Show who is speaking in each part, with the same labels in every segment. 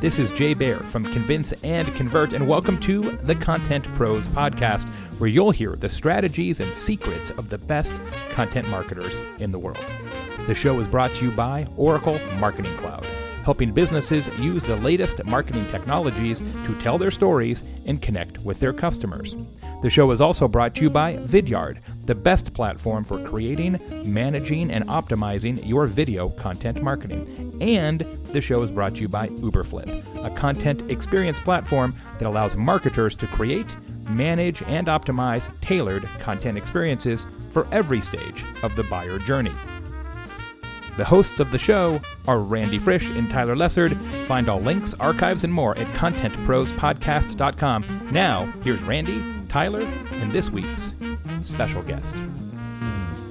Speaker 1: This is Jay Baer from Convince and Convert, and welcome to the Content Pros Podcast, where you'll hear the strategies and secrets of the best content marketers in the world. The show is brought to you by Oracle Marketing Cloud, helping businesses use the latest marketing technologies to tell their stories and connect with their customers. The show is also brought to you by Vidyard, the best platform for creating, managing, and optimizing your video content marketing. And the show is brought to you by Uberflip, a content experience platform that allows marketers to create, manage, and optimize tailored content experiences for every stage of the buyer journey. The hosts of the show are Randy Frisch and Tyler Lessard. Find all links, archives, and more at contentprospodcast.com. Now, here's Randy, Tyler, and this week's special guest.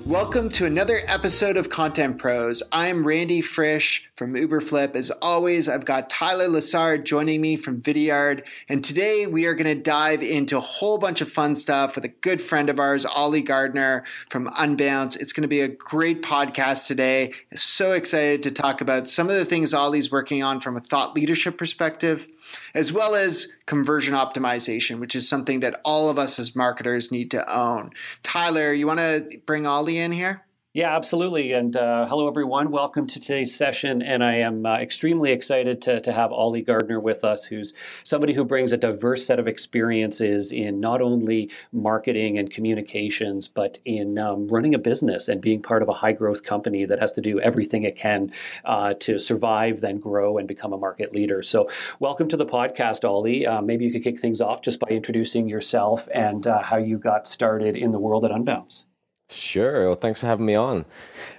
Speaker 2: Welcome to another episode of Content Pros. I'm Randy Frisch from Uberflip. As always, I've got Tyler Lessard joining me from Vidyard. And today we are going to dive into a whole bunch of fun stuff with a good friend of ours, Oli Gardner from Unbounce. It's going to be a great podcast today. So excited to talk about some of the things Oli's working on from a thought leadership perspective as well as conversion optimization, which is something that all of us as marketers need to own. Tyler, you want to bring Oli in here?
Speaker 3: Yeah, absolutely. And uh, hello, everyone. Welcome to today's session. And I am uh, extremely excited to, to have Oli Gardner with us, who's somebody who brings a diverse set of experiences in not only marketing and communications, but in um, running a business and being part of a high growth company that has to do everything it can uh, to survive, then grow, and become a market leader. So, welcome to the podcast, Oli. Uh, maybe you could kick things off just by introducing yourself and uh, how you got started in the world at Unbounce.
Speaker 4: Sure. Well, thanks for having me on.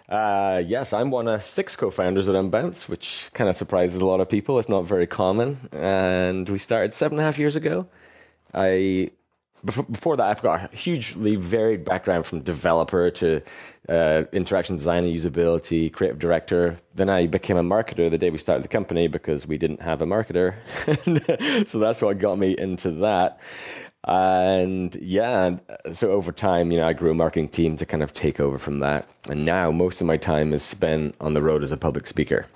Speaker 4: Uh, yes, I'm one of six co-founders at Unbounce, which kind of surprises a lot of people. It's not very common, and we started seven and a half years ago. I before that, I've got a hugely varied background from developer to uh, interaction design and usability, creative director. Then I became a marketer the day we started the company because we didn't have a marketer. so that's what got me into that. And yeah, so over time, you know, I grew a marketing team to kind of take over from that. And now most of my time is spent on the road as a public speaker,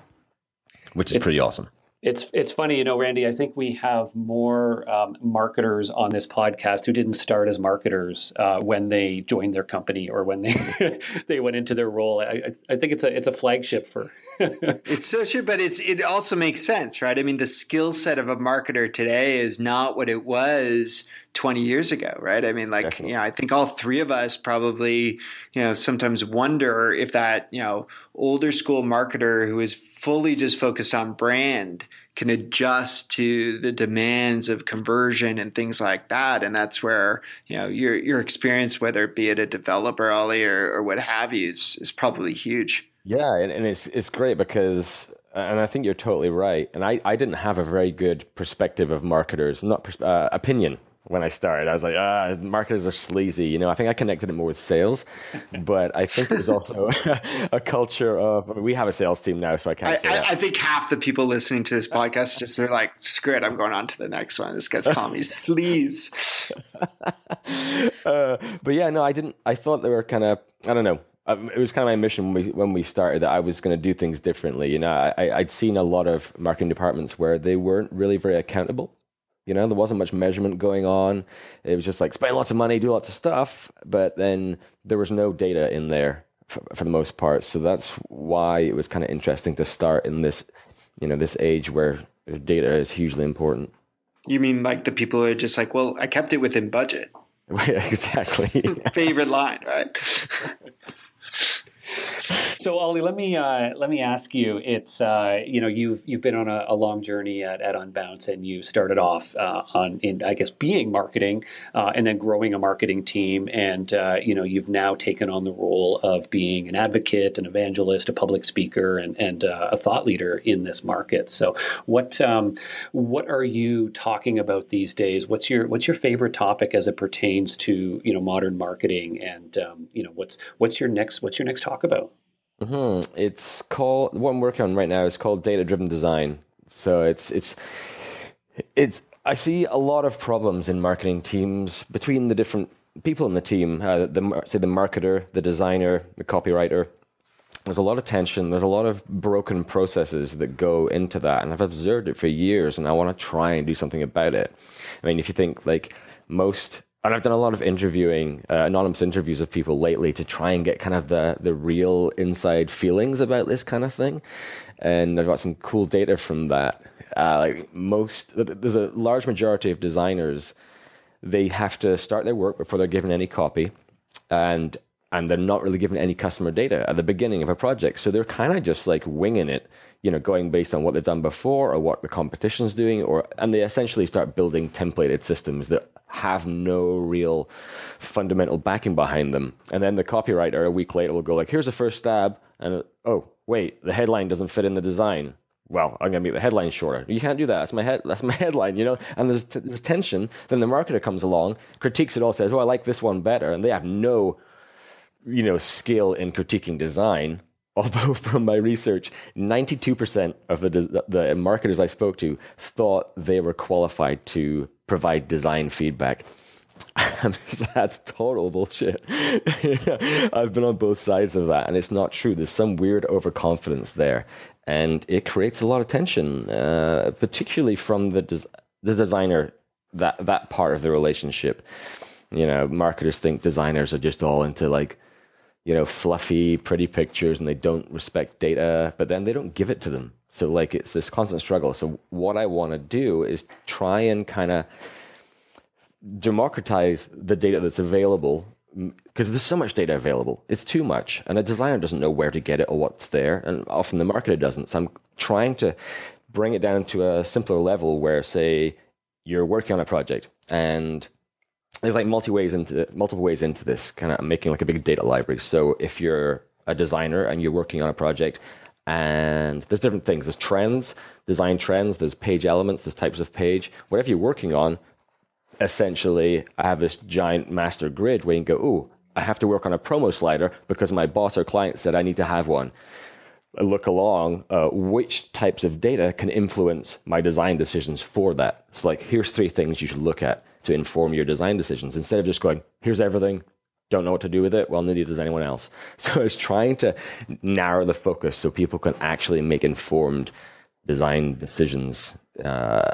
Speaker 4: which is it's, pretty awesome.
Speaker 3: It's it's funny, you know, Randy. I think we have more um, marketers on this podcast who didn't start as marketers uh, when they joined their company or when they they went into their role. I, I think it's a it's a flagship for.
Speaker 2: it's so true, but it's it also makes sense, right? I mean, the skill set of a marketer today is not what it was 20 years ago, right? I mean, like, Definitely. you know, I think all three of us probably, you know, sometimes wonder if that, you know, older school marketer who is fully just focused on brand can adjust to the demands of conversion and things like that. And that's where, you know, your, your experience, whether it be at a developer, Oli, or, or what have you, is, is probably huge.
Speaker 4: Yeah. And, and it's, it's great because and I think you're totally right. And I, I didn't have a very good perspective of marketers, not uh, opinion when I started. I was like, ah, marketers are sleazy. You know, I think I connected it more with sales, but I think there's also a culture of. I mean, we have a sales team now, so I can't.
Speaker 2: I,
Speaker 4: I,
Speaker 2: I, think half the people listening to this podcast just they're like, screw it, I'm going on to the next one. This guy's calling me sleaze.
Speaker 4: uh, but yeah, no, I didn't. I thought they were kind of. I don't know. Um, it was kind of my mission when we when we started that I was going to do things differently. You know, I, I'd seen a lot of marketing departments where they weren't really very accountable you know, there wasn't much measurement going on. It was just like spend lots of money, do lots of stuff, but then there was no data in there for, for the most part. So that's why it was kind of interesting to start in this, you know, this age where data is hugely important.
Speaker 2: You mean like the people who are just like, well, I kept it within budget.
Speaker 4: exactly.
Speaker 2: Favorite line, right?
Speaker 3: So Oli, let me uh, let me ask you. It's uh, you know you've you've been on a, a, long journey at, at Unbounce, and you started off uh, on in I guess being marketing, uh, and then growing a marketing team, and uh, you know you've now taken on the role of being an advocate, an evangelist, a public speaker, and and uh, a thought leader in this market. So what um, what are you talking about these days? What's your what's your favorite topic as it pertains to you know modern marketing, and um, you know what's what's your next what's your next talk about?
Speaker 4: Mm-hmm. It's called what I'm working on right now is called data driven design. So it's it's it's I see a lot of problems in marketing teams between the different people in the team. Uh, the say the marketer, the designer, the copywriter, there's a lot of tension. There's a lot of broken processes that go into that, and I've observed it for years, and I want to try and do something about it. I mean, if you think like most, and I've done a lot of interviewing, uh, anonymous interviews of people lately to try and get kind of the the real inside feelings about this kind of thing, and I've got some cool data from that. Uh, like most, there's a large majority of designers, they have to start their work before they're given any copy, and and they're not really given any customer data at the beginning of a project. So they're kind of just like winging it, you know, going based on what they've done before or what the competition's doing, or and they essentially start building templated systems that have no real fundamental backing behind them. And then the copywriter a week later will go like, "Here's a first stab," and uh, oh wait, the headline doesn't fit in the design. Well, I'm gonna make the headline shorter. You can't do that. That's my head. That's my headline. You know. And there's, t- there's tension. Then the marketer comes along, critiques it all, says, "Oh, I like this one better," and they have no you know, skill in critiquing design. Although from my research, 92% of the, the marketers I spoke to thought they were qualified to provide design feedback. that's total bullshit. I've been on both sides of that, and it's not true. There's some weird overconfidence there, and it creates a lot of tension, uh, particularly from the des- the designer that that part of the relationship. You know, marketers think designers are just all into like you know, fluffy, pretty pictures and they don't respect data, but then they don't give it to them. So like it's this constant struggle. So what I want to do is try and kind of democratize the data that's available because there's so much data available. It's too much, and a designer doesn't know where to get it or what's there, and often the marketer doesn't. So I'm trying to bring it down to a simpler level where, say, you're working on a project and there's like multi ways into multiple ways into this kind of making like a big data library. So if you're a designer and you're working on a project and there's different things. There's trends design trends there's page elements there's types of page. Whatever you're working on essentially i have this giant master grid where you can go ooh i have to work on a promo slider because my boss or client said i need to have one. Look along uh, which types of data can influence my design decisions for that. So like here's three things you should look at to inform your design decisions instead of just going, here's everything, don't know what to do with it. Well, neither does anyone else. So it's trying to narrow the focus so people can actually make informed design decisions. Uh,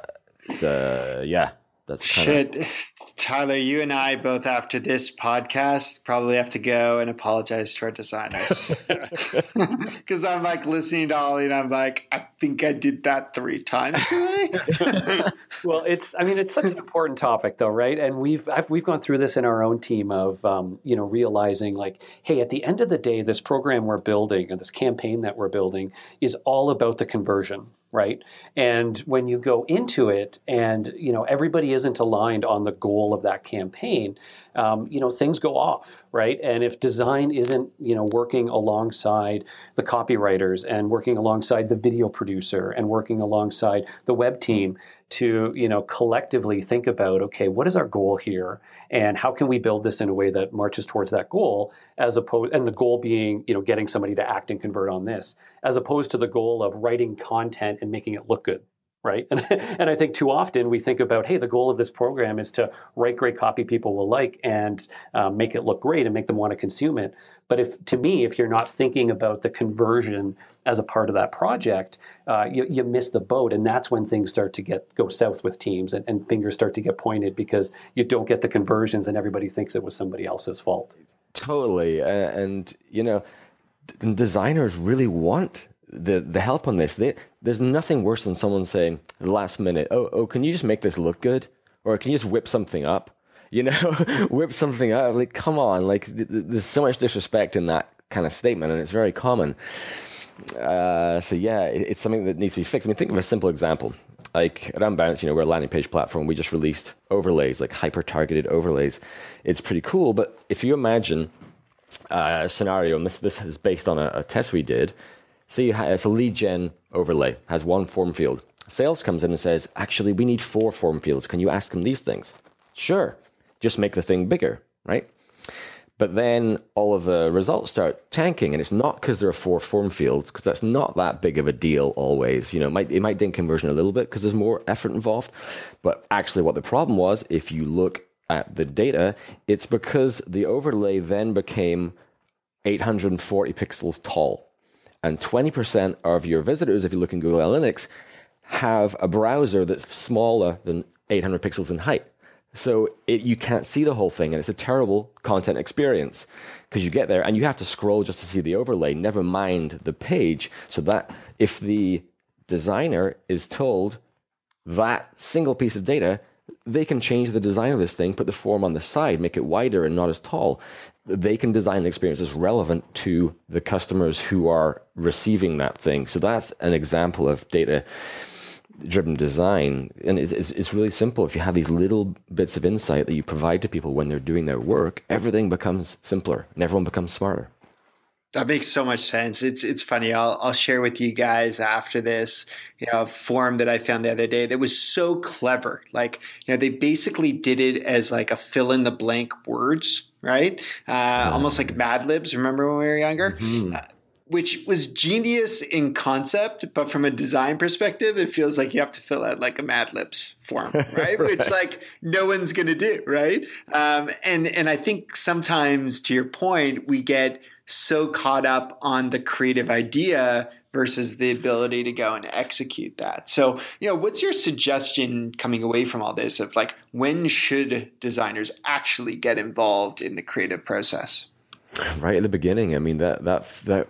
Speaker 4: so, yeah, that's
Speaker 2: shit. Tyler, you and I both after this podcast probably have to go and apologize to our designers because I'm like listening to Oli and I'm like, I think I did that three times today.
Speaker 3: well, it's I mean it's such an important topic though, right? And we've I've, we've gone through this in our own team of um, you know realizing like, hey, at the end of the day, this program we're building and this campaign that we're building is all about the conversion right? And when you go into it and you know everybody isn't aligned on the goal of that campaign um, you know things go off right? And if design isn't you know working alongside the copywriters and working alongside the video producer and working alongside the web team to you know collectively think about okay what is our goal here? And how can we build this in a way that marches towards that goal as opposed and the goal being you know getting somebody to act and convert on this as opposed to the goal of writing content and making it look good right? And, and i think too often we think about hey the goal of this program is to write great copy people will like and um, make it look great and make them want to consume it. But if to me if you're not thinking about the conversion as a part of that project, uh, you, you, miss the boat, and that's when things start to get go south with teams, and, and fingers start to get pointed because you don't get the conversions, and everybody thinks it was somebody else's fault.
Speaker 4: Totally, and you know, designers really want the the help on this. They, there's nothing worse than someone saying last minute, "Oh, oh, can you just make this look good?" or "Can you just whip something up?" You know, whip something up. Like, come on! Like, th- th- there's so much disrespect in that kind of statement, and it's very common. Uh, so yeah, it's something that needs to be fixed. I mean, think of a simple example. Like at Unbounce, you know, we're a landing page platform. We just released overlays, like hyper-targeted overlays. It's pretty cool. But if you imagine uh, a scenario, and this this is based on a, a test we did. See, it's a lead gen overlay, has one form field. Sales comes in and says, actually, we need four form fields. Can you ask them these things? Sure. Just make the thing bigger, right? But then all of the results start tanking, and it's not because there are four form fields, because that's not that big of a deal always. You know, it might, it might ding conversion a little bit because there's more effort involved. But actually, what the problem was, if you look at the data, it's because the overlay then became 840 pixels tall. And 20% of your visitors, if you look in Google Analytics, have a browser that's smaller than 800 pixels in height. So it, you can't see the whole thing, and it's a terrible content experience because you get there and you have to scroll just to see the overlay, never mind the page. So that if the designer is told that single piece of data, they can change the design of this thing, put the form on the side, make it wider and not as tall. They can design an experience that's relevant to the customers who are receiving that thing. So that's an example of data driven design and it's, it's, it's, really simple if you have these little bits of insight that you provide to people when they're doing their work everything becomes simpler and everyone becomes smarter
Speaker 2: that makes so much sense. It's it's funny. I'll I'll share with you guys after this, you know, a form that I found the other day that was so clever. Like, you know, they basically did it as like a fill in the blank words, right? Uh, almost like Mad Libs. Remember when we were younger? Mm-hmm. Uh, which was genius in concept, but from a design perspective, it feels like you have to fill out like a Mad Libs form, right? right. Which like no one's going to do, right? Um, and and I think sometimes, to your point, we get so caught up on the creative idea versus the ability to go and execute that. So, you know, what's your suggestion coming away from all this of like when should designers actually get involved in the creative process?
Speaker 4: Right at the beginning. I mean that that that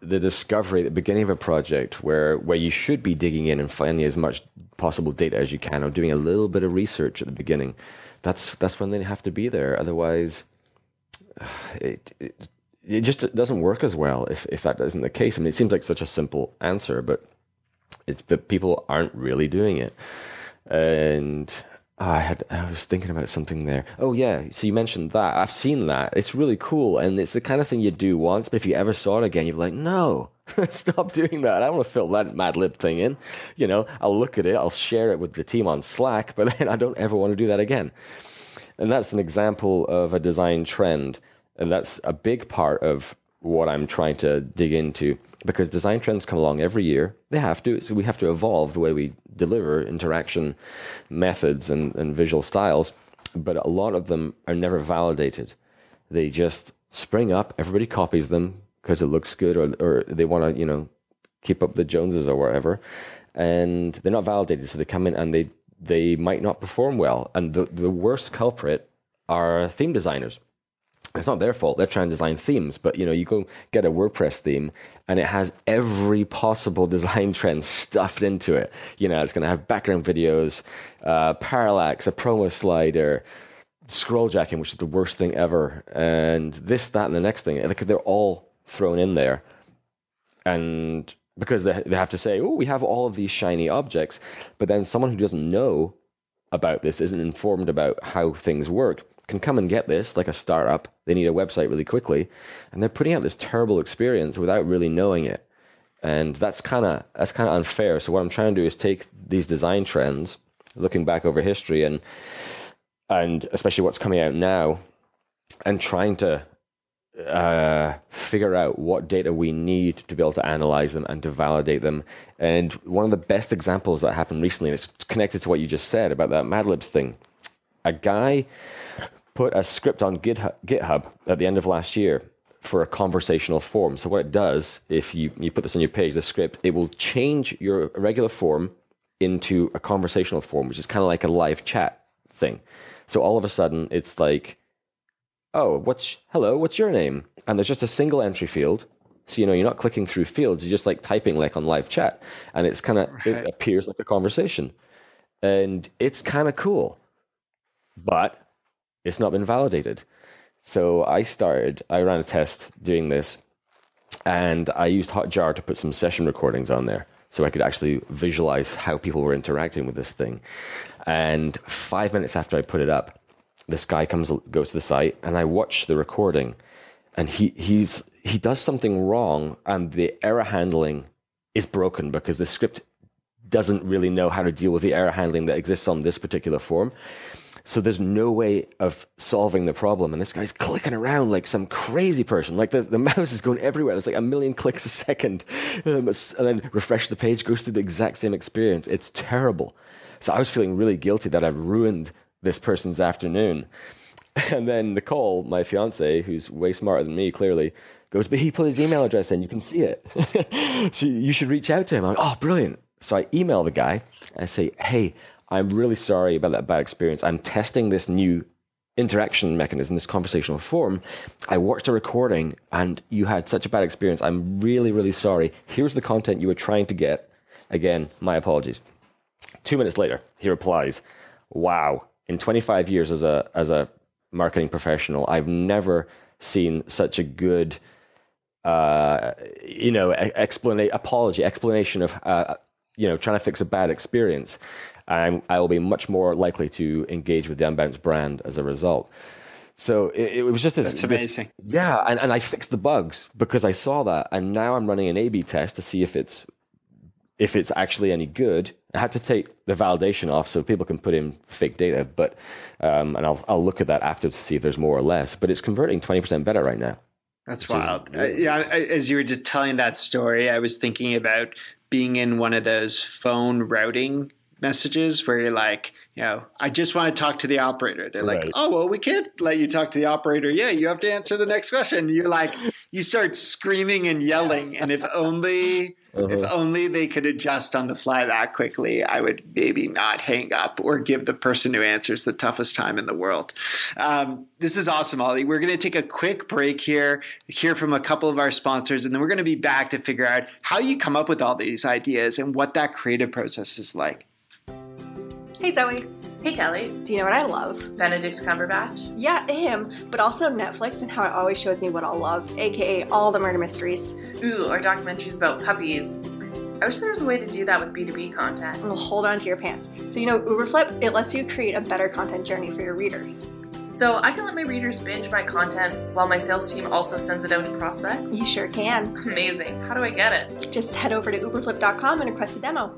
Speaker 4: the discovery the beginning of a project where where you should be digging in and finding as much possible data as you can or doing a little bit of research at the beginning. That's that's when they have to be there. Otherwise it, it it just doesn't work as well if if that isn't the case. I mean it seems like such a simple answer but it's but people aren't really doing it. And Ah, I had I was thinking about something there. Oh yeah, so you mentioned that. I've seen that. It's really cool, and it's the kind of thing you do once, but if you ever saw it again, you'd be like, no, stop doing that. I don't want to fill that Mad Lib thing in. You know, I'll look at it, I'll share it with the team on Slack, but then I don't ever want to do that again. And that's an example of a design trend, and that's a big part of what I'm trying to dig into because design trends come along every year. They have to. So we have to evolve the way we deliver interaction methods and, and visual styles. But a lot of them are never validated. They just spring up. Everybody copies them because it looks good, or or they want to you know keep up the Joneses or whatever, and they're not validated. So they come in and they they might not perform well. And the the worst culprit are theme designers it's not their fault. They're trying to design themes, but you know, you go get a WordPress theme and it has every possible design trend stuffed into it. You know, it's going to have background videos, uh, parallax, a promo slider, scroll jacking, which is the worst thing ever, and this, that, and the next thing. Like they're all thrown in there, and because they they have to say, oh, we have all of these shiny objects, but then someone who doesn't know about this isn't informed about how things work can come and get this like a startup. They need a website really quickly, and they're putting out this terrible experience without really knowing it. And that's kind of that's kind of unfair. So what I'm trying to do is take these design trends, looking back over history, and and especially what's coming out now, and trying to uh, figure out what data we need to be able to analyze them and to validate them. And one of the best examples that happened recently, and it's connected to what you just said about that Mad Libs thing. A guy put a script on GitHub at the end of last year for a conversational form. So what it does, if you, you put this on your page, the script, it will change your regular form into a conversational form, which is kind of like a live chat thing. So all of a sudden, it's like, oh, what's hello, what's your name? And there's just a single entry field. So you know, you're not clicking through fields. You're just like typing like on live chat, and it's kind of right. it appears like a conversation, and it's kind of cool. But it's not been validated. So I started, I ran a test doing this, and I used Hotjar to put some session recordings on there so I could actually visualize how people were interacting with this thing. And five minutes after I put it up, this guy comes goes to the site, and I watch the recording, and he he's he does something wrong, and the error handling is broken because the script doesn't really know how to deal with the error handling that exists on this particular form. So there's no way of solving the problem. And this guy's clicking around like some crazy person. Like the, the mouse is going everywhere. There's like a million clicks a second. Um, and then refresh the page, goes through the exact same experience. It's terrible. So I was feeling really guilty that I've ruined this person's afternoon. And then Nicole, my fiance, who's way smarter than me, clearly, goes, but he put his email address in. You can see it. so you should reach out to him. I'm like, oh, brilliant. So I email the guy. I say, hey, I'm really sorry about that bad experience. I'm testing this new interaction mechanism, this conversational form. I watched a recording and you had such a bad experience. I'm really, really sorry. Here's the content you were trying to get. Again, my apologies. Two minutes later, he replies, Wow, in 25 years as a, as a marketing professional, I've never seen such a good, uh, you know, apology, explanation of, uh, you know, trying to fix a bad experience. I'm, I will be much more likely to engage with the Unbounce brand as a result. So it, it was just this.
Speaker 2: That's amazing.
Speaker 4: This, yeah, and, and I fixed the bugs because I saw that, and now I'm running an A/B test to see if it's if it's actually any good. I had to take the validation off so people can put in fake data, but um, and I'll I'll look at that afterwards to see if there's more or less. But it's converting twenty percent better right now.
Speaker 2: That's wild. Uh, yeah, as you were just telling that story, I was thinking about being in one of those phone routing messages where you're like, you know, I just want to talk to the operator. They're like, oh, well, we can't let you talk to the operator. Yeah, you have to answer the next question. You're like, you start screaming and yelling. And if only, uh-huh. if only they could adjust on the fly that quickly, I would maybe not hang up or give the person who answers the toughest time in the world. Um, this is awesome, Oli. We're going to take a quick break here, hear from a couple of our sponsors, and then we're going to be back to figure out how you come up with all these ideas and what that creative process is like.
Speaker 5: Hey, Zoe.
Speaker 6: Hey, Kelly.
Speaker 5: Do you know what I love?
Speaker 6: Benedict Cumberbatch.
Speaker 5: Yeah, him, but also Netflix and how it always shows me what I'll love, aka all the murder mysteries.
Speaker 6: Ooh, or documentaries about puppies. I wish there was a way to do that with B2B content.
Speaker 5: Well, hold on to your pants. So, you know, Uberflip, it lets you create a better content journey for your readers.
Speaker 6: So I can let my readers binge my content while my sales team also sends it out to prospects?
Speaker 5: You sure can.
Speaker 6: Amazing. How do I get it?
Speaker 5: Just head over to uberflip.com and request a demo.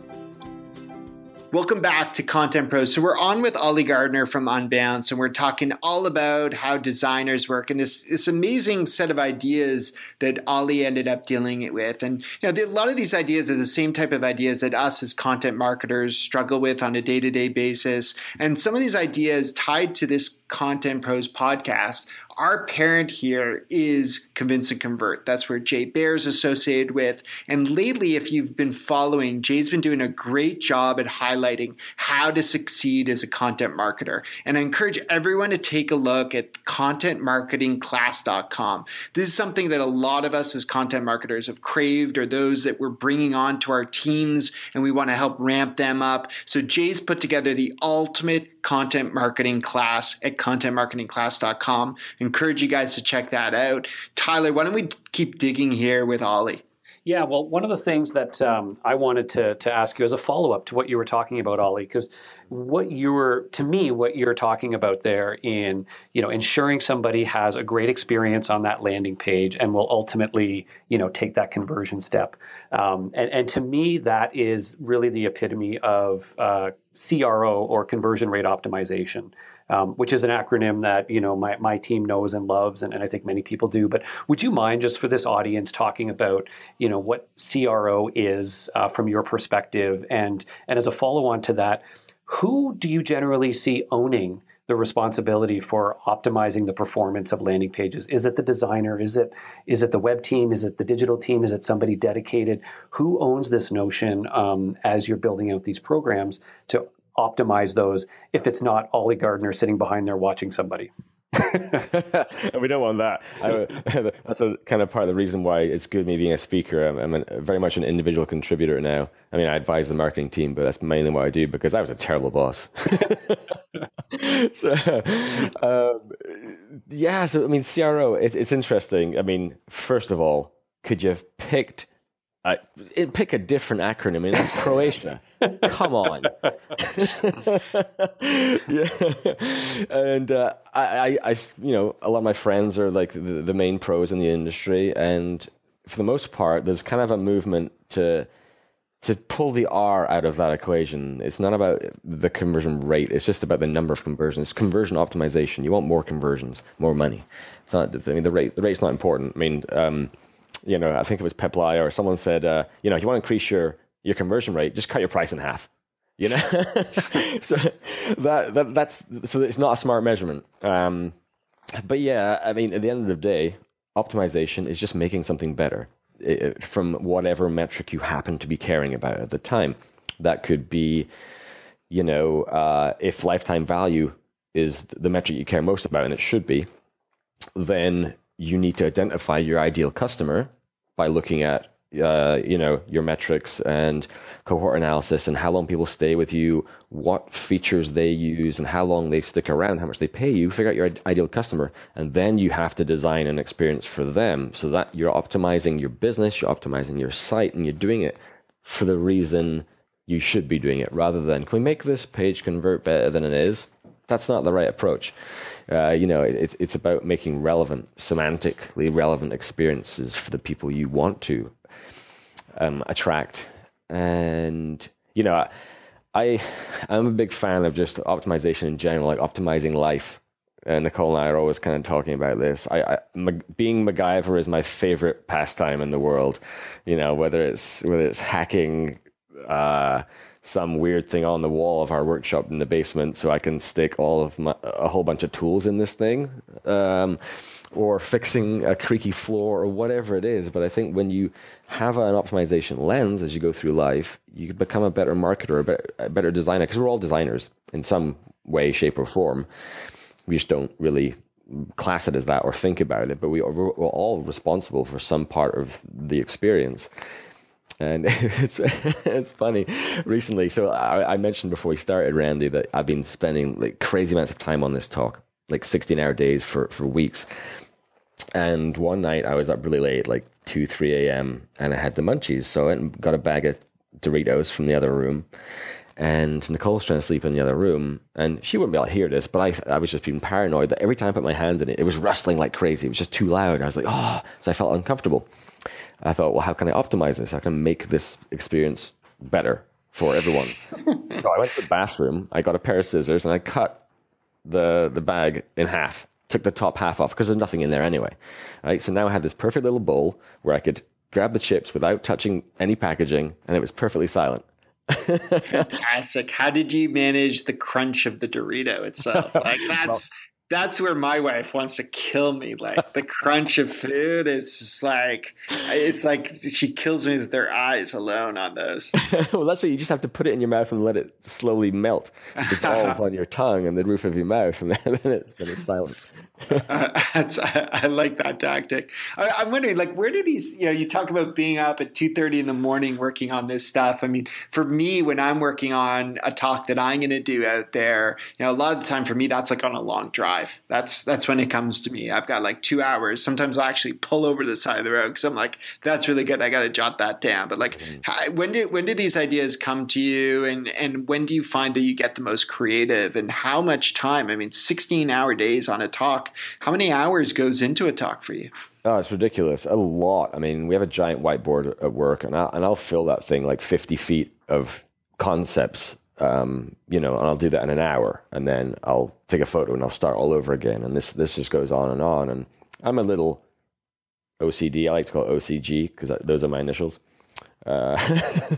Speaker 2: Welcome back to Content Pros. So we're on with Oli Gardner from Unbounce, and we're talking all about how designers work and this this amazing set of ideas that Oli ended up dealing it with. And you know, the, a lot of these ideas are the same type of ideas that us as content marketers struggle with on a day to day basis. And some of these ideas tied to this Content Pros podcast our parent here is Convince and Convert. That's where Jay Baer is associated with. And lately, if you've been following, Jay's been doing a great job at highlighting how to succeed as a content marketer. And I encourage everyone to take a look at contentmarketingclass.com. This is something that a lot of us as content marketers have craved or those that we're bringing on to our teams and we want to help ramp them up. So Jay's put together the ultimate content marketing class at contentmarketingclass.com encourage you guys to check that out. Tyler, why don't we keep digging here with Oli?
Speaker 3: Yeah, well, one of the things that um, I wanted to to ask you as a follow up to what you were talking about, Oli, because what you were to me, what you're talking about there in you know ensuring somebody has a great experience on that landing page and will ultimately you know take that conversion step, um, and and to me that is really the epitome of uh, CRO or conversion rate optimization um, which is an acronym that you know my, my team knows and loves, and, and I think many people do. But would you mind just for this audience talking about you know what CRO is uh, from your perspective, and and as a follow on to that, who do you generally see owning? the responsibility for optimizing the performance of landing pages? Is it the designer? Is it is it the web team? Is it the digital team? Is it somebody dedicated? Who owns this notion um, as you're building out these programs to optimize those if it's not Oli Gardner sitting behind there watching somebody.
Speaker 4: and we don't want that. I, that's a kind of part of the reason why it's good me being a speaker. I'm, I'm a, very much an individual contributor now. I mean, I advise the marketing team, but that's mainly what I do because I was a terrible boss. so, um, yeah. So I mean, CRO. It, it's interesting. I mean, first of all, could you have picked uh, pick a different acronym. I mean, that's Croatia. Come on. yeah. And uh, I, I, you know, a lot of my friends are like the, the main pros in the industry, and for the most part, there's kind of a movement to to pull the R out of that equation. It's not about the conversion rate. It's just about the number of conversions. It's conversion optimization. You want more conversions, more money. It's not. I mean, the rate. The rate's not important. I mean. Um, you know, I think it was Peep or someone said, uh, you know, if you want to increase your your conversion rate, just cut your price in half. You know, so that, that that's so it's not a smart measurement. Um, but yeah, I mean, at the end of the day, optimization is just making something better it, from whatever metric you happen to be caring about at the time. That could be, you know, uh, if lifetime value is the metric you care most about, and it should be, then you need to identify your ideal customer by looking at uh, you know your metrics and cohort analysis and how long people stay with you, what features they use, and how long they stick around, how much they pay you. Figure out your ideal customer, and then you have to design an experience for them so that you're optimizing your business, you're optimizing your site, and you're doing it for the reason you should be doing it, rather than can we make this page convert better than it is? That's not the right approach. Uh, you know, it, it's about making relevant, semantically relevant experiences for the people you want to um, attract. And you know, I I'm a big fan of just optimization in general, like optimizing life. And Nicole and I are always kind of talking about this. I, I being MacGyver is my favorite pastime in the world. You know, whether it's whether it's hacking. Uh, some weird thing on the wall of our workshop in the basement so I can stick all of my, a whole bunch of tools in this thing. Um, or fixing a creaky floor or whatever it is. But I think when you have an optimization lens as you go through life, you become a better marketer, a better, a better designer, because we're all designers in some way, shape, or form. We just don't really class it as that or think about it, but we are, we're all responsible for some part of the experience. And it's it's funny. Recently, so I, I mentioned before we started, Randy, that I've been spending like crazy amounts of time on this talk, like 16 hour days for, for weeks. And one night I was up really late, like 2, 3 a.m., and I had the munchies. So I went and got a bag of Doritos from the other room. And Nicole's trying to sleep in the other room, and she wouldn't be able to hear this, but I, I was just being paranoid that every time I put my hand in it, it was rustling like crazy. It was just too loud. I was like, oh, so I felt uncomfortable. I thought, well, how can I optimize this? How can I make this experience better for everyone? so I went to the bathroom, I got a pair of scissors, and I cut the the bag in half took the top half off because there's nothing in there anyway. Right. So now I had this perfect little bowl where I could grab the chips without touching any packaging, and it was perfectly silent.
Speaker 2: Fantastic. How did you manage the crunch of the Dorito itself? Like that's that's where my wife wants to kill me. Like the crunch of food is just like it's like she kills me with their eyes alone on those.
Speaker 4: well, that's what you just have to put it in your mouth and let it slowly melt, dissolve on your tongue and the roof of your mouth, and then it's, then it's silent.
Speaker 2: uh, I, I, like that tactic. I, am wondering, like, where do these? You know, you talk about being up at two thirty in the morning working on this stuff. I mean, for me, when I'm working on a talk that I'm going to do out there, you know, a lot of the time for me, that's like on a long drive. That's that's when it comes to me. I've got like two hours. Sometimes I actually pull over to the side of the road because I'm like, that's really good. I got to jot that down. But like, mm-hmm. how, when did when did these ideas come to you, and and when do you find that you get the most creative, and how much time? I mean, 16 hour days on a talk how many hours goes into a talk for you?
Speaker 4: Oh, it's ridiculous. A lot. I mean, we have a giant whiteboard at work, and I'll, and I'll fill that thing like 50 feet of concepts, um, you know, and I'll do that in an hour, and then I'll take a photo and I'll start all over again. And this this just goes on and on. And I'm a little OCD. I like to call it OCG because those are my initials. Uh,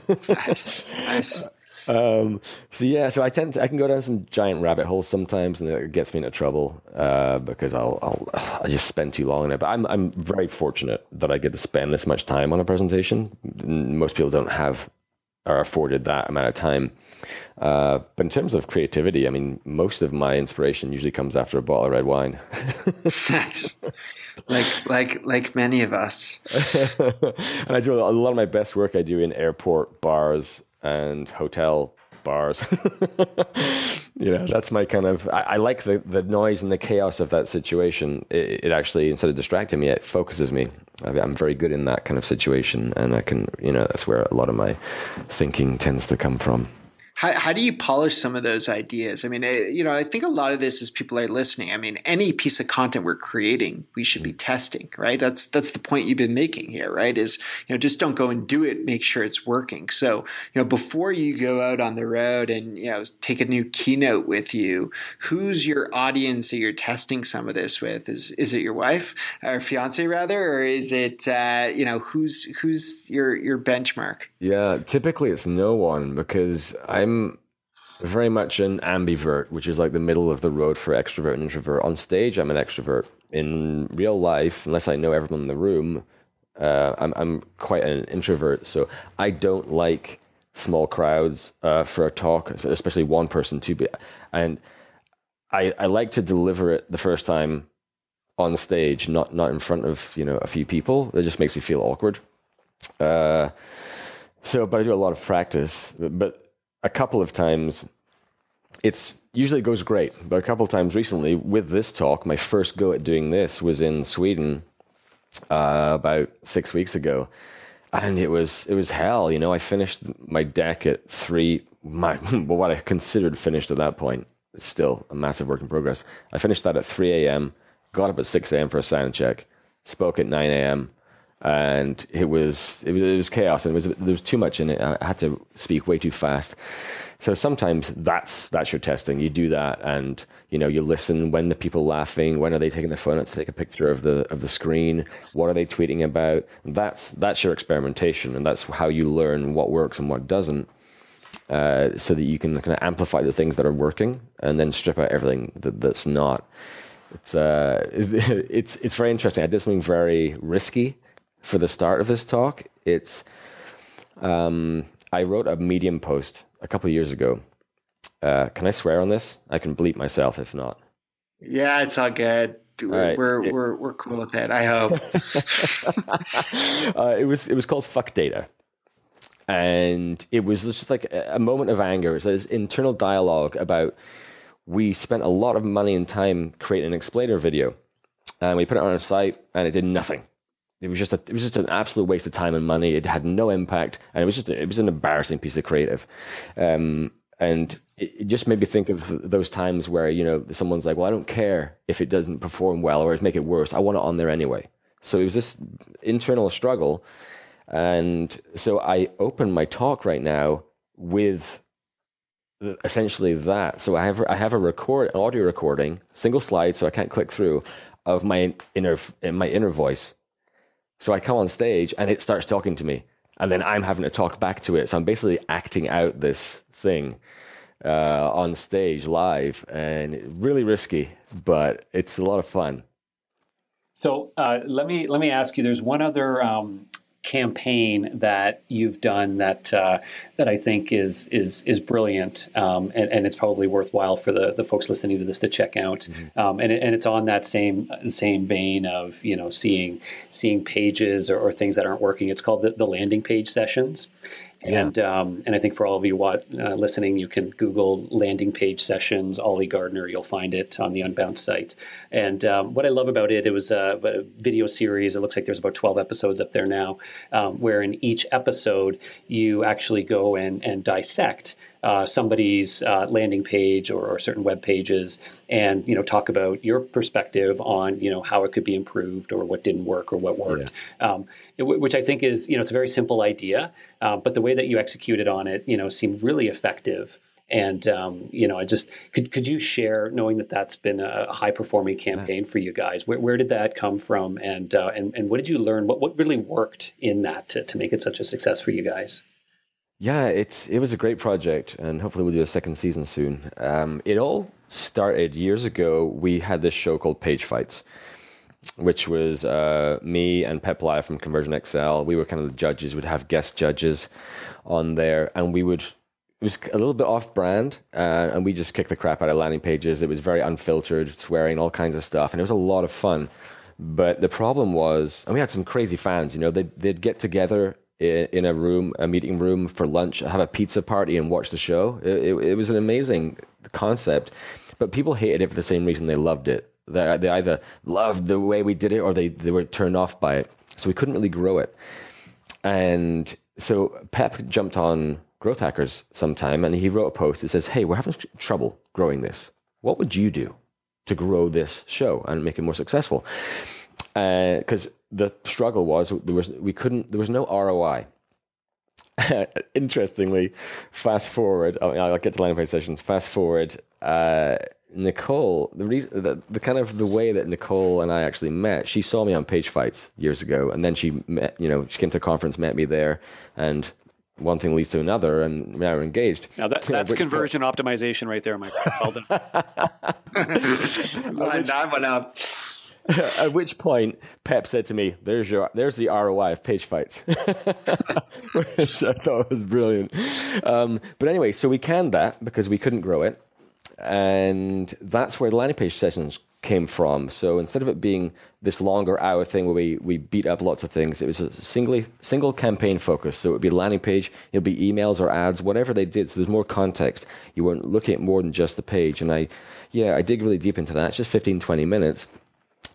Speaker 2: nice, nice.
Speaker 4: Um, so yeah, so I tend to, I can go down some giant rabbit holes sometimes, and it gets me into trouble uh, because I'll, I'll I just spend too long in it. But I'm I'm very fortunate that I get to spend this much time on a presentation. Most people don't have are afforded that amount of time. Uh, but in terms of creativity, I mean, most of my inspiration usually comes after a bottle of red wine.
Speaker 2: nice, like like like many of us.
Speaker 4: and I do a lot of my best work I do in airport bars and hotel bars. you know, that's my kind of. I, I, like the the noise and the chaos of that situation. It, it, actually, instead of distracting me, it focuses me. I'm very good in that kind of situation, and I can, you know, that's where a lot of my thinking tends to come from.
Speaker 2: How, how do you polish some of those ideas? I mean, eh, you know, I think a lot of this is people are listening. I mean, any piece of content we're creating, we should be mm. testing, right? That's that's the point you've been making here, right? Is you know, just don't go and do it. Make sure it's working. So, you know, before you go out on the road and you know take a new keynote with you, who's your audience that you're testing some of this with? Is is it your wife or fiance rather, or is it uh, you know who's who's your your benchmark?
Speaker 4: Yeah, typically it's no one because I'm very much an ambivert, which is like the middle of the road for extrovert and introvert. On stage, I'm an extrovert. in real life, unless I know everyone in the room, uh, I'm I'm quite an introvert, so I don't like small crowds uh, for a talk, especially one person to be. And I I like to deliver it the first time on stage, not not in front of you know a few people. It just makes me feel awkward. Uh, so, but I do a lot of practice. But a couple of times, it's usually goes great. But a couple of times recently with this talk, my first go at doing this was in Sweden uh, about six weeks ago, and it was it was hell. You know, I finished my deck at three. My what I considered finished at that point. It's still a massive work in progress. I finished that at three a.m. Got up at six a.m. for a sound check. Spoke at nine a.m. And it was it was, it was chaos, and it was there was too much in it. I had to speak way too fast. So sometimes that's that's your testing. You do that, and you know you listen. When the people laughing? When are they taking the phone out to take a picture of the of the screen? What are they tweeting about? That's that's your experimentation, and that's how you learn what works and what doesn't. Uh, so that you can kind of amplify the things that are working, and then strip out everything that, that's not. It's uh, it's it's very interesting. I did something very risky for the start of this talk. It's um, I wrote a Medium post a couple years ago. Uh, can I swear on this? I can bleep myself if not.
Speaker 2: Yeah, it's all good. We're right. we're, we're, we're cool with that. I hope.
Speaker 4: uh, it was it was called "Fuck Data," and it was just like a moment of anger. It was this internal dialogue about we spent a lot of money and time creating an explainer video, and we put it on our site, and it did nothing. It was just a, it was just an absolute waste of time and money. It had no impact, and it was just it was an embarrassing piece of creative. Um, and it, it, just made me think of those times where you know someone's like, "Well, I don't care if it doesn't perform well or make it worse. I want it on there anyway." So it was this internal struggle, and so I open my talk right now with essentially that. So I have I have a record an audio recording, single slide, so I can't click through of my inner my inner voice so I come on stage and it starts talking to me, and then I'm having to talk back to it. So I'm basically acting out this thing uh, on stage live, and really risky, but it's a lot of fun.
Speaker 3: So uh, let me let me ask you. There's one other um, campaign that you've done that uh, that I think is is is brilliant, um, and, and, it's probably worthwhile for the, the folks listening to this to check out. Mm-hmm. Um, and, and it's on that same same vein of you know seeing seeing pages or, or things that aren't working. It's called the, the landing page sessions, and um, and I think for all of you what, uh, listening, you can Google landing page sessions Oli Gardner. You'll find it on the Unbounce site. And um, what I love about it, it was a, a, video series. It looks like there's about 12 episodes up there now, um, where in each episode you actually go and and dissect uh, somebody's uh, landing page or, or, certain web pages and you know talk about your perspective on you know how it could be improved or what didn't work or what worked yeah. um, it, which i think is you know it's a very simple idea uh, but the way that you executed on it you know seemed really effective and um, you know, I just could could you share, knowing that that's been a high performing campaign yeah. for you guys, where, where did that come from, and uh, and and what did you learn? What what really worked in that to, to make it such a success for you guys?
Speaker 4: Yeah, it's it was a great project, and hopefully we'll do a second season soon. Um, it all started years ago. We had this show called Page Fights, which was uh, me and Peep Laja from Conversion XL. We were kind of the judges. We'd have guest judges on there, and we would. It was a little bit off-brand, uh, and we just kicked the crap out of landing pages. It was very unfiltered, swearing, all kinds of stuff, and it was a lot of fun. But the problem was, and we had some crazy fans. You know, they'd, they'd get together in a room, a meeting room for lunch, have a pizza party, and watch the show. It, it, it, was an amazing concept, but people hated it for the same reason they loved it. They, they either loved the way we did it or they, they were turned off by it. So we couldn't really grow it. And so Peep jumped on Growth Hackers sometime and he wrote a post that says, Hey, we're having trouble growing this. What would you do to grow this show and make it more successful? Because uh, the struggle was there was we couldn't there was no ROI. Interestingly, fast forward. I mean, I'll get to landing page sessions. Fast forward. Uh, Nicole, the reason, the, the kind of the way that Nicole and I actually met, she saw me on Page Fights years ago, and then she met, you know, she came to a conference, met me there, and one thing leads to another, and now we're engaged.
Speaker 3: Now that, that's conversion optimization right there, my friend. Well done.
Speaker 2: that one up.
Speaker 4: At which point, Peep said to me, "There's your, there's the ROI of page fights," which I thought was brilliant. Um, but anyway, so we canned that because we couldn't grow it, and that's where the landing page sessions came from. So instead of it being this longer hour thing where we, we beat up lots of things, it was a singly, single campaign focus. So it would be landing page, it'll be emails or ads, whatever they did. So there's more context. You weren't looking at more than just the page. And I, yeah, I dig really deep into that. It's just 15, 20 minutes.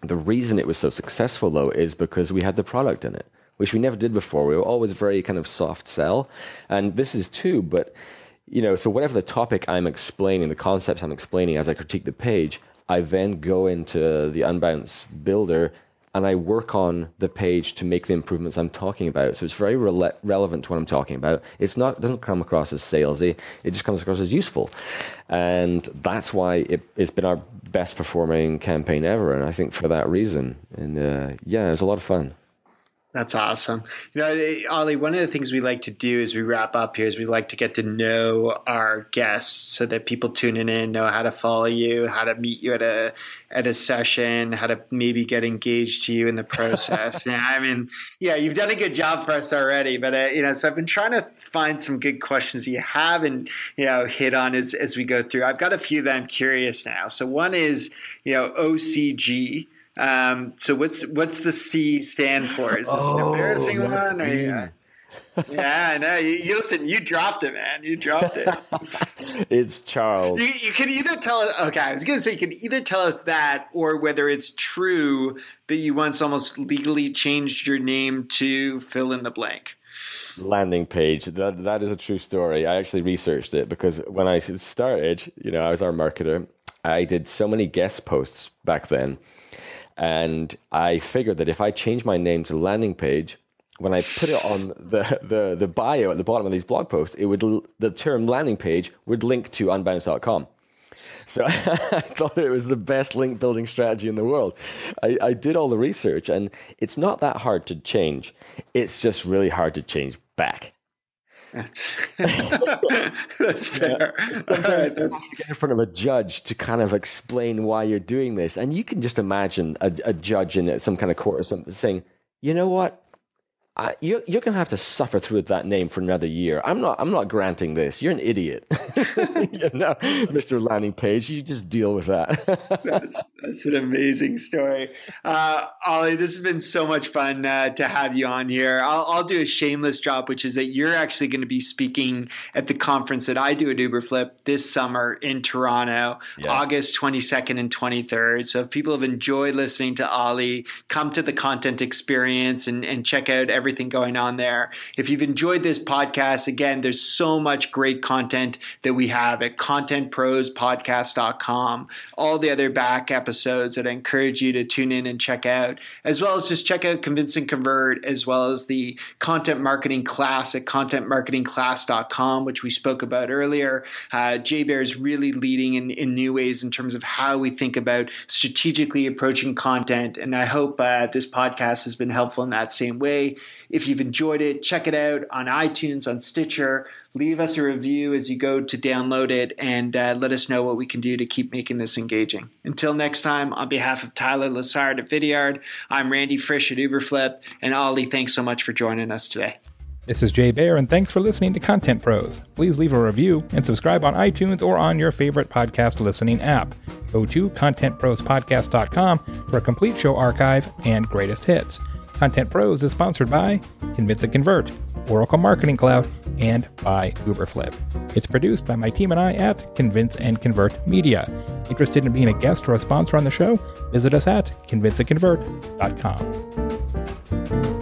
Speaker 4: The reason it was so successful though is because we had the product in it, which we never did before. We were always very kind of soft sell. And this is too, but you know, so whatever the topic I'm explaining, the concepts I'm explaining as I critique the page, I then go into the Unbounce builder and I work on the page to make the improvements I'm talking about. So it's very rele- relevant to what I'm talking about. It's not doesn't come across as salesy. It just comes across as useful, and that's why it, has been our best performing campaign ever. And I think for that reason, and uh, yeah, it was a lot of fun.
Speaker 2: That's awesome. You know, Oli, one of the things we like to do as we wrap up here is we like to get to know our guests so that people tuning in know how to follow you, how to meet you at a at a session, how to maybe get engaged to you in the process. yeah, I mean, yeah, you've done a good job for us already, but uh, you know, so I've been trying to find some good questions you haven't, you know, hit on as as we go through. I've got a few that I'm curious now. So one is, you know, OCG um, so what's what's the C stand for? Is this oh, an embarrassing one? Or, yeah, yeah, no. You, you, listen. You dropped it, man. You dropped it.
Speaker 4: it's Charles.
Speaker 2: You, you can either tell us. Okay, I was going to say you can either tell us that, or whether it's true that you once almost legally changed your name to fill in the blank
Speaker 4: landing page. That that is a true story. I actually researched it because when I started, you know, I was our marketer. I did so many guest posts back then and I figured that if I change my name to landing page, when I put it on the, the, the bio at the bottom of these blog posts, it would the term landing page would link to unbounce.com. So I thought it was the best link building strategy in the world. I, I, did all the research, and it's not that hard to change. It's just really hard to change back.
Speaker 2: That's, that's fair.
Speaker 4: Yeah. All right, that's... get in front of a judge to kind of explain why you're doing this, and you can just imagine a, a judge in some kind of court or something saying, "You know what? I, you, you're going to have to suffer through that name for another year. I'm not. I'm not granting this. You're an idiot, you know, Mr. Landing Page. You just deal with that.
Speaker 2: that's, that's, an amazing story, uh, Oli. This has been so much fun uh, to have you on here. I'll, I'll, do a shameless job, which is that you're actually going to be speaking at the conference that I do at Uberflip this summer in Toronto, yeah. August 22nd and 23rd. So if people have enjoyed listening to Oli, come to the content experience and, and check out every everything going on there. If you've enjoyed this podcast, again, there's so much great content that we have at contentprospodcast.com, all the other back episodes that I encourage you to tune in and check out, as well as just check out Convince and Convert, as well as the content marketing class at contentmarketingclass.com, which we spoke about earlier. Uh, Jay Baer is really leading in, in new ways in terms of how we think about strategically approaching content. And I hope uh, this podcast has been helpful in that same way. If you've enjoyed it, check it out on iTunes, on Stitcher. Leave us a review as you go to download it and uh, let us know what we can do to keep making this engaging. Until next time, on behalf of Tyler Lessard at Vidyard, I'm Randy Frisch at Uberflip, and Oli, thanks so much for joining us today.
Speaker 1: This is Jay Baer, and thanks for listening to Content Pros. Please leave a review and subscribe on iTunes or on your favorite podcast listening app. Go to contentprospodcast.com for a complete show archive and greatest hits. Content Pros is sponsored by Convince and Convert, Oracle Marketing Cloud, and by Uberflip. It's produced by my team and I at Convince and Convert Media. Interested in being a guest or a sponsor on the show? Visit us at convinceandconvert.com.